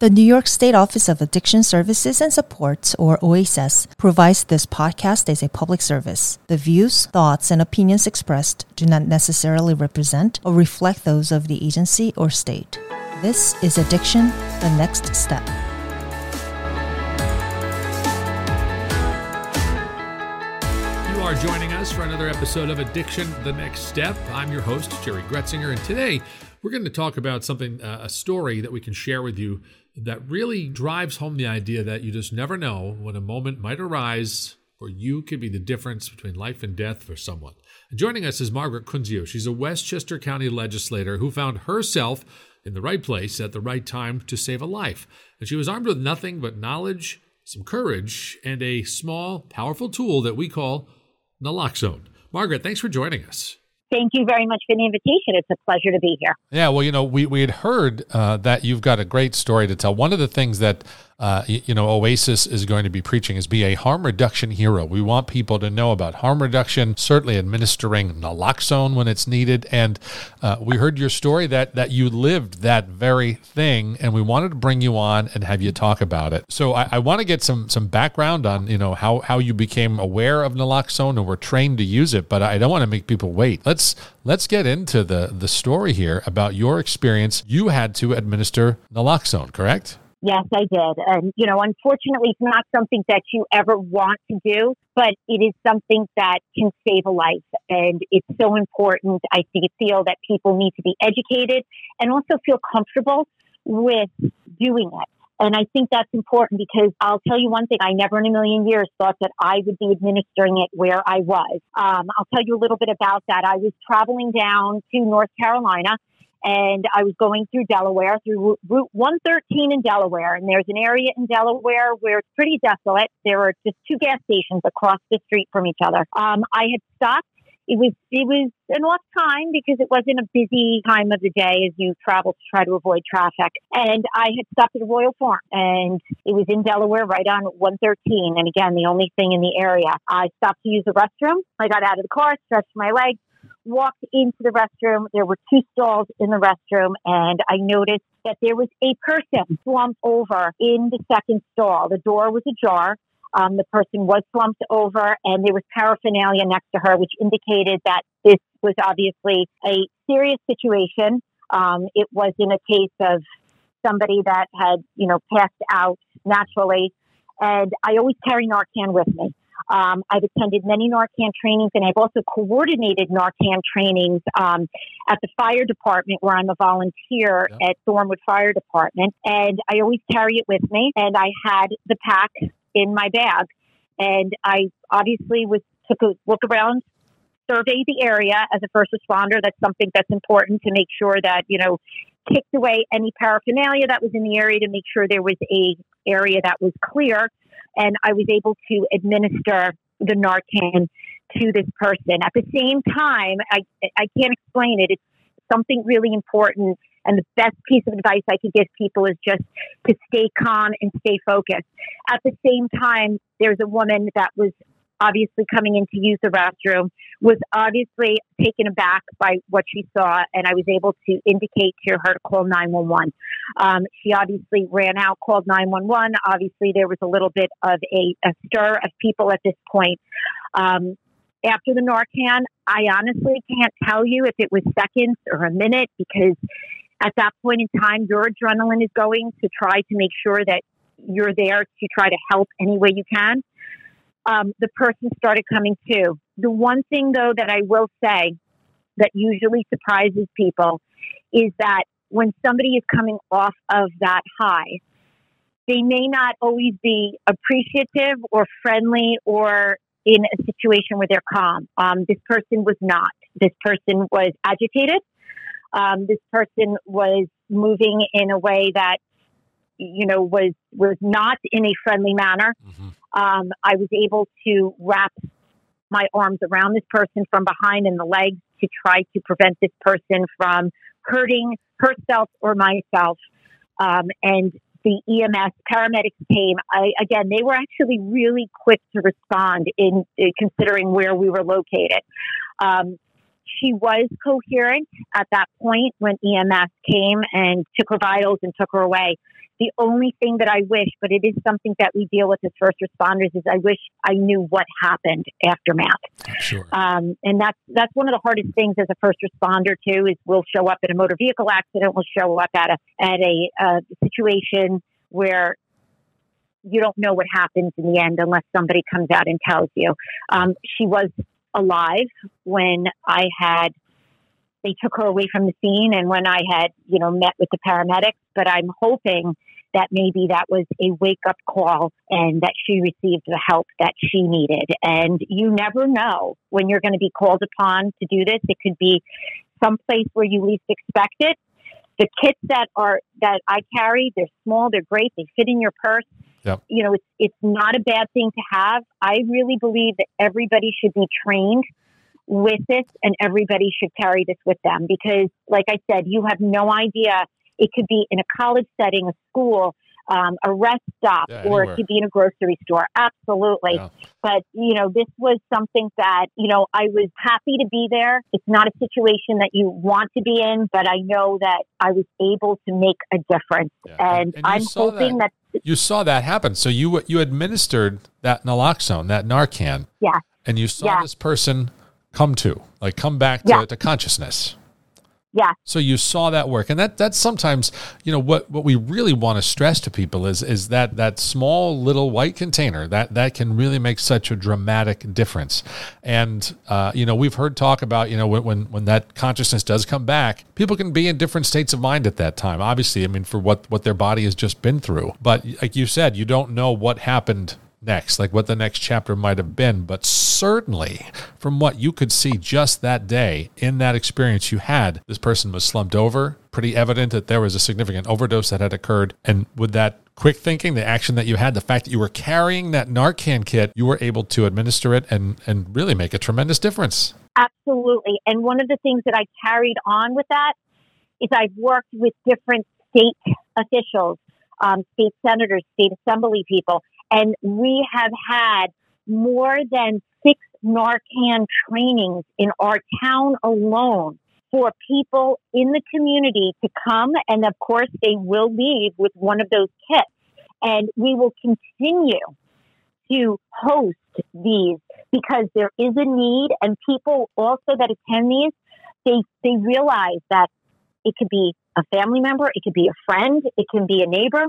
The New York State Office of Addiction Services and Support, or OASAS, provides this podcast as a public service. The views, thoughts, and opinions expressed do not necessarily represent or reflect those of the agency or state. This is Addiction, the Next Step. Are joining us for another episode of Addiction, the Next Step. I'm your host, Jerry Gretzinger, and today we're going to talk about something, uh, a story that we can share with you that really drives home the idea that you just never know when a moment might arise where you could be the difference between life and death for someone. And joining us is Margaret Cunzio. She's a Westchester County legislator who found herself in the right place at the right time to save a life. And she was armed with nothing but knowledge, some courage, and a small, powerful tool that we call naloxone. Margaret, thanks for joining us. Thank you very much for the invitation. It's a pleasure to be here. Yeah, well, you know, we, we had heard uh, that you've got a great story to tell. One of the things that uh, you, know, OASAS is going to be preaching is be a harm reduction hero. We want people to know about harm reduction, certainly administering naloxone when it's needed. And uh, we heard your story that that you lived that very thing, and we wanted to bring you on and have you talk about it. So I, I want to get some some background on you know how how you became aware of naloxone and were trained to use it, but I don't want to make people wait. Let's let's get into the the story here about your experience. You had to administer naloxone, correct? Yes, I did. And, you know, unfortunately, it's not something that you ever want to do, but it is something that can save a life. And it's so important. I feel that people need to be educated and also feel comfortable with doing it. And I think that's important because I'll tell you one thing. I never in a million years thought that I would be administering it where I was. Um, I'll tell you a little bit about that. I was traveling down to North Carolina and I was going through Delaware through Route 113 in Delaware. And there's an area in Delaware where it's pretty desolate. There are just two gas stations across the street from each other. Um, I had stopped. It was it was an off time because it wasn't a busy time of the day as you travel to try to avoid traffic. And I had stopped at a Royal Farm, and it was in Delaware, right on 113. And again, the only thing in the area. I stopped to use the restroom. I got out of the car, stretched my legs, walked into the restroom. There were two stalls in the restroom, and I noticed that there was a person slumped over in the second stall. The door was ajar. Um, the person was slumped over, and there was paraphernalia next to her, which indicated that this was obviously a serious situation. Um, it was in a case of somebody that had, you know, passed out naturally. And I always carry Narcan with me. Um, I've attended many Narcan trainings and I've also coordinated Narcan trainings um, at the fire department where I'm a volunteer at Thornwood Fire Department. And I always carry it with me. And I had the pack in my bag. And I obviously was took a look around, surveyed the area as a first responder. That's something that's important to make sure that, you know, kicked away any paraphernalia that was in the area to make sure there was a area that was clear and I was able to administer the Narcan to this person. At the same time, I, I can't explain it. It's something really important. And the best piece of advice I could give people is just to stay calm and stay focused. At the same time, there's a woman that was obviously coming in to use the restroom, was obviously taken aback by what she saw, and I was able to indicate to her to call 911. Um, she obviously ran out, called 911. Obviously, there was a little bit of a, a stir of people at this point. Um, after the Narcan, I honestly can't tell you if it was seconds or a minute because at that point in time, your adrenaline is going to try to make sure that you're there to try to help any way you can um, the person started coming to. The one thing, though, that I will say that usually surprises people is that when somebody is coming off of that high, they may not always be appreciative or friendly or in a situation where they're calm. Um, this person was not. This person was agitated. Um, this person was moving in a way that you know was was not in a friendly manner. Mm-hmm um, I was able to wrap my arms around this person from behind and the legs to try to prevent this person from hurting herself or myself. Um, and the EMS paramedics came. I, again, they were actually really quick to respond in, in considering where we were located. Um, she was coherent at that point when EMS came and took her vitals and took her away. The only thing that I wish, but it is something that we deal with as first responders, is I wish I knew what happened aftermath. Sure. Um, and that's that's one of the hardest things as a first responder too. Is we'll show up in a motor vehicle accident, we'll show up at a at a uh, situation where you don't know what happens in the end unless somebody comes out and tells you. Um, she was alive when I had they took her away from the scene and when I had, you know, met with the paramedics, but I'm hoping that maybe that was a wake up call and that she received the help that she needed. And you never know when you're going to be called upon to do this. It could be someplace where you least expect it. The kits that are that I carry, they're small, they're great, they fit in your purse. Yep. You know, it's it's not a bad thing to have. I really believe that everybody should be trained with this and everybody should carry this with them because like I said, you have no idea it could be in a college setting, a school, um, a rest stop, Yeah, or it could be in a grocery store. Absolutely. Yeah. But, you know, this was something that, you know, I was happy to be there. It's not a situation that you want to be in, but I know that I was able to make a difference. Yeah. And, And I'm hoping that, You saw that happen. So you you administered that naloxone, that Narcan, yeah, and you saw this person come to, like come back to, to consciousness. Yeah, So you saw that work, and that that's sometimes you know what what we really want to stress to people is is that that small little white container that that can really make such a dramatic difference. And uh, you know we've heard talk about you know when, when when that consciousness does come back, people can be in different states of mind at that time. Obviously, I mean for what what their body has just been through, but like you said, you don't know what happened next, like what the next chapter might have been. But certainly, from what you could see just that day in that experience you had, this person was slumped over. Pretty evident that there was a significant overdose that had occurred. And with that quick thinking, the action that you had, the fact that you were carrying that Narcan kit, you were able to administer it and, and really make a tremendous difference. absolutely. And one of the things that I carried on with that is I've worked with different state officials, um, state senators, state assembly people, and we have had more than six Narcan trainings in our town alone for people in the community to come. And of course, they will leave with one of those kits. And we will continue to host these because there is a need and people also that attend these, they, they realize that it could be a family member, it could be a friend, it can be a neighbor,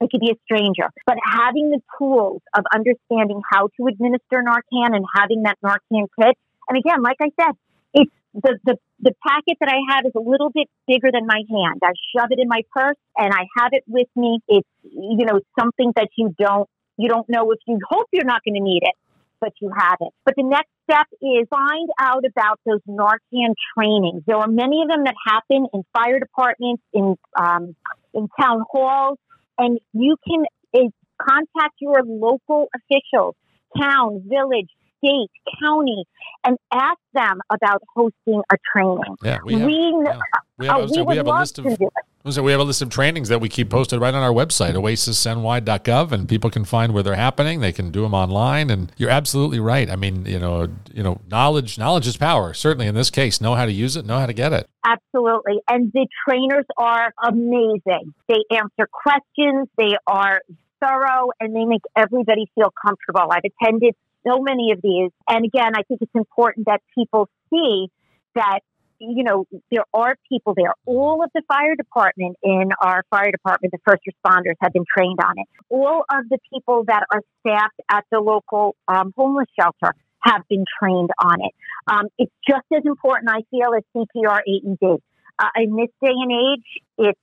it could be a stranger. But having the tools of understanding how to administer Narcan and having that Narcan kit, and again, like I said, it's the, the, the packet that I have is a little bit bigger than my hand. I shove it in my purse and I have it with me. It's, you know, something that you don't, you don't know if you hope you're not going to need it, but you have it. But the next step is find out about those Narcan trainings. There are many of them that happen in fire departments, in, um, in town halls, and you can uh, contact your local officials, town, village, state, county, and ask them about hosting a training. Yeah, we have, we, yeah. we have, oh, we saying, we have a list of to do it. So we have a list of trainings that we keep posted right on our website, oasas.ny.gov, and people can find where they're happening. They can do them online, and you're absolutely right. I mean, you know, you know, knowledge, knowledge is power. Certainly in this case, know how to use it, know how to get it. Absolutely. And the trainers are amazing. They answer questions, they are thorough, and they make everybody feel comfortable. I've attended so many of these. And again, I think it's important that people see that, you know, there are people there. All of the fire department in our fire department, the first responders have been trained on it. All of the people that are staffed at the local um, homeless shelter have been trained on it. Um, it's just as important, I feel, as CPR AED. Uh, in this day and age, it's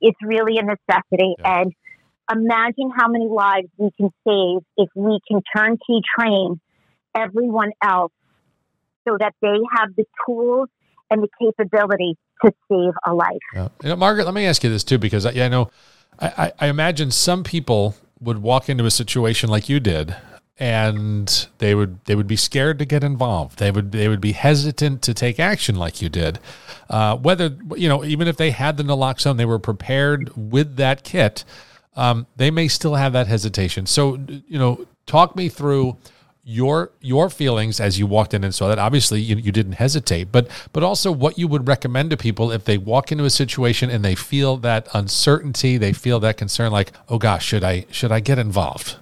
it's really a necessity. Yeah. And imagine how many lives we can save if we can turnkey train everyone else so that they have the tools and the capability to save a life. Yeah. You know, Margaret, let me ask you this too, because I, yeah, I know, I, I, imagine some people would walk into a situation like you did, and they would they would be scared to get involved. They would they would be hesitant to take action like you did. Uh, whether you know, even if they had the naloxone, they were prepared with that kit. Um, they may still have that hesitation. So you know, talk me through your your feelings as you walked in and saw that. Obviously, you, you didn't hesitate, but but also what you would recommend to people if they walk into a situation and they feel that uncertainty, they feel that concern, like, oh gosh, should I should I get involved?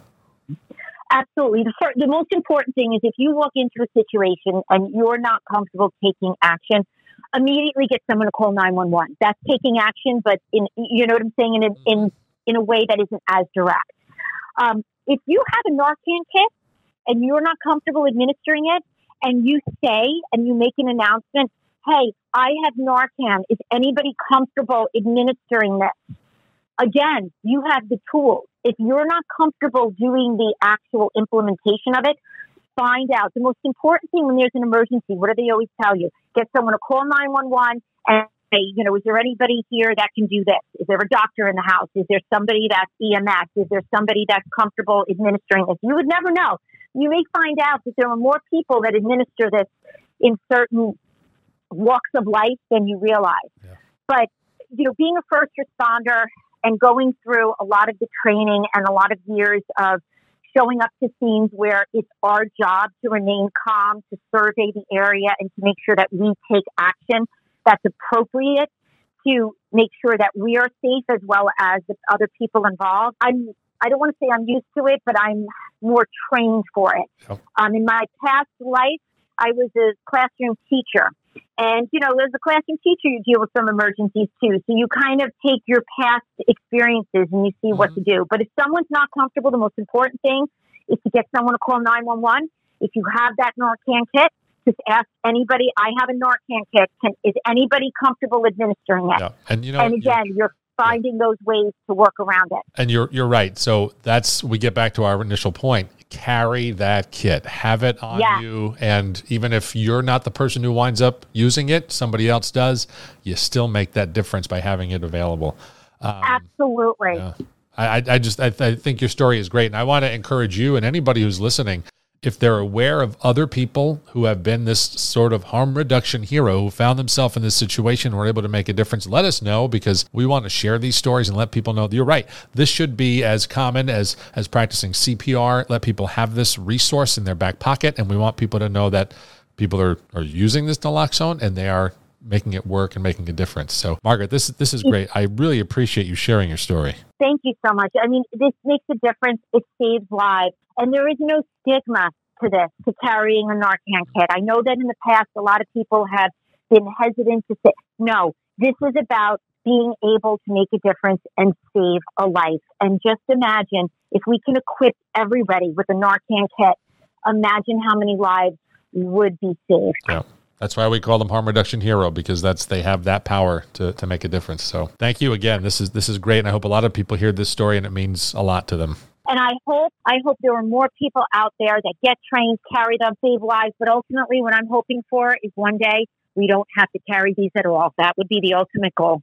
Absolutely. The, first, the most important thing is if you walk into a situation and you're not comfortable taking action, immediately get someone to call 911. That's taking action, but in, you know what I'm saying, in a, in, in a way that isn't as direct. Um, if you have a Narcan kit and you're not comfortable administering it and you say and you make an announcement, hey, I have Narcan. Is anybody comfortable administering this? Again, you have the tools. If you're not comfortable doing the actual implementation of it, find out. The most important thing when there's an emergency, what do they always tell you? Get someone to call 911 and say, you know, is there anybody here that can do this? Is there a doctor in the house? Is there somebody that's EMS? Is there somebody that's comfortable administering this? You would never know. You may find out that there are more people that administer this in certain walks of life than you realize. Yeah. But, you know, being a first responder and going through a lot of the training and a lot of years of showing up to scenes where it's our job to remain calm, to survey the area, and to make sure that we take action that's appropriate to make sure that we are safe as well as the other people involved. I'm I don't want to say I'm used to it, but I'm more trained for it. Um, in my past life, I was a classroom teacher. And, you know, as a classroom teacher, you deal with some emergencies too. So you kind of take your past experiences and you see mm-hmm. what to do. But if someone's not comfortable, the most important thing is to get someone to call 911. If you have that Narcan kit, just ask anybody. I have a Narcan kit. Can, is anybody comfortable administering it? Yeah. And you know, and again, you're finding those ways to work around it. And you're you're right. So that's we get back to our initial point. Carry that kit. Have it on yeah. you. And even if you're not the person who winds up using it, somebody else does, you still make that difference by having it available. Um, Absolutely. Yeah. I, I just I, I think your story is great, and I want to encourage you and anybody who's listening if they're aware of other people who have been this sort of harm reduction hero who found themselves in this situation were able to make a difference, let us know because we want to share these stories and let people know that you're right. This should be as common as as practicing CPR. Let people have this resource in their back pocket, and we want people to know that people are are using this naloxone and they are making it work and making a difference. So, Margaret, this this is great. I really appreciate you sharing your story. Thank you so much. I mean, this makes a difference. It saves lives. And there is no stigma to this, to carrying a Narcan kit. I know that in the past, a lot of people have been hesitant to say, no, this is about being able to make a difference and save a life. And just imagine if we can equip everybody with a Narcan kit, imagine how many lives would be saved. Yeah. That's why we call them harm reduction hero because that's they have that power to, to make a difference. So thank you again. This is this is great, and I hope a lot of people hear this story and it means a lot to them. And I hope I hope there are more people out there that get trained, carry them, save lives. But ultimately, what I'm hoping for is one day we don't have to carry these at all. That would be the ultimate goal.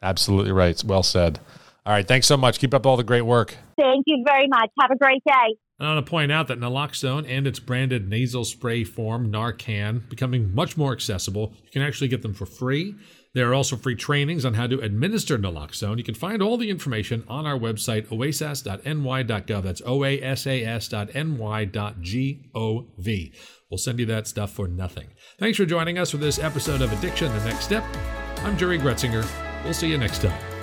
Absolutely right. Well said. All right. Thanks so much. Keep up all the great work. Thank you very much. Have a great day. I want to point out that naloxone and its branded nasal spray form, Narcan, becoming much more accessible. You can actually get them for free. There are also free trainings on how to administer naloxone. You can find all the information on our website, oasas.ny.gov. That's oasas.ny.gov. We'll send you that stuff for nothing. Thanks for joining us for this episode of Addiction The Next Step. I'm Jerry Gretzinger. We'll see you next time.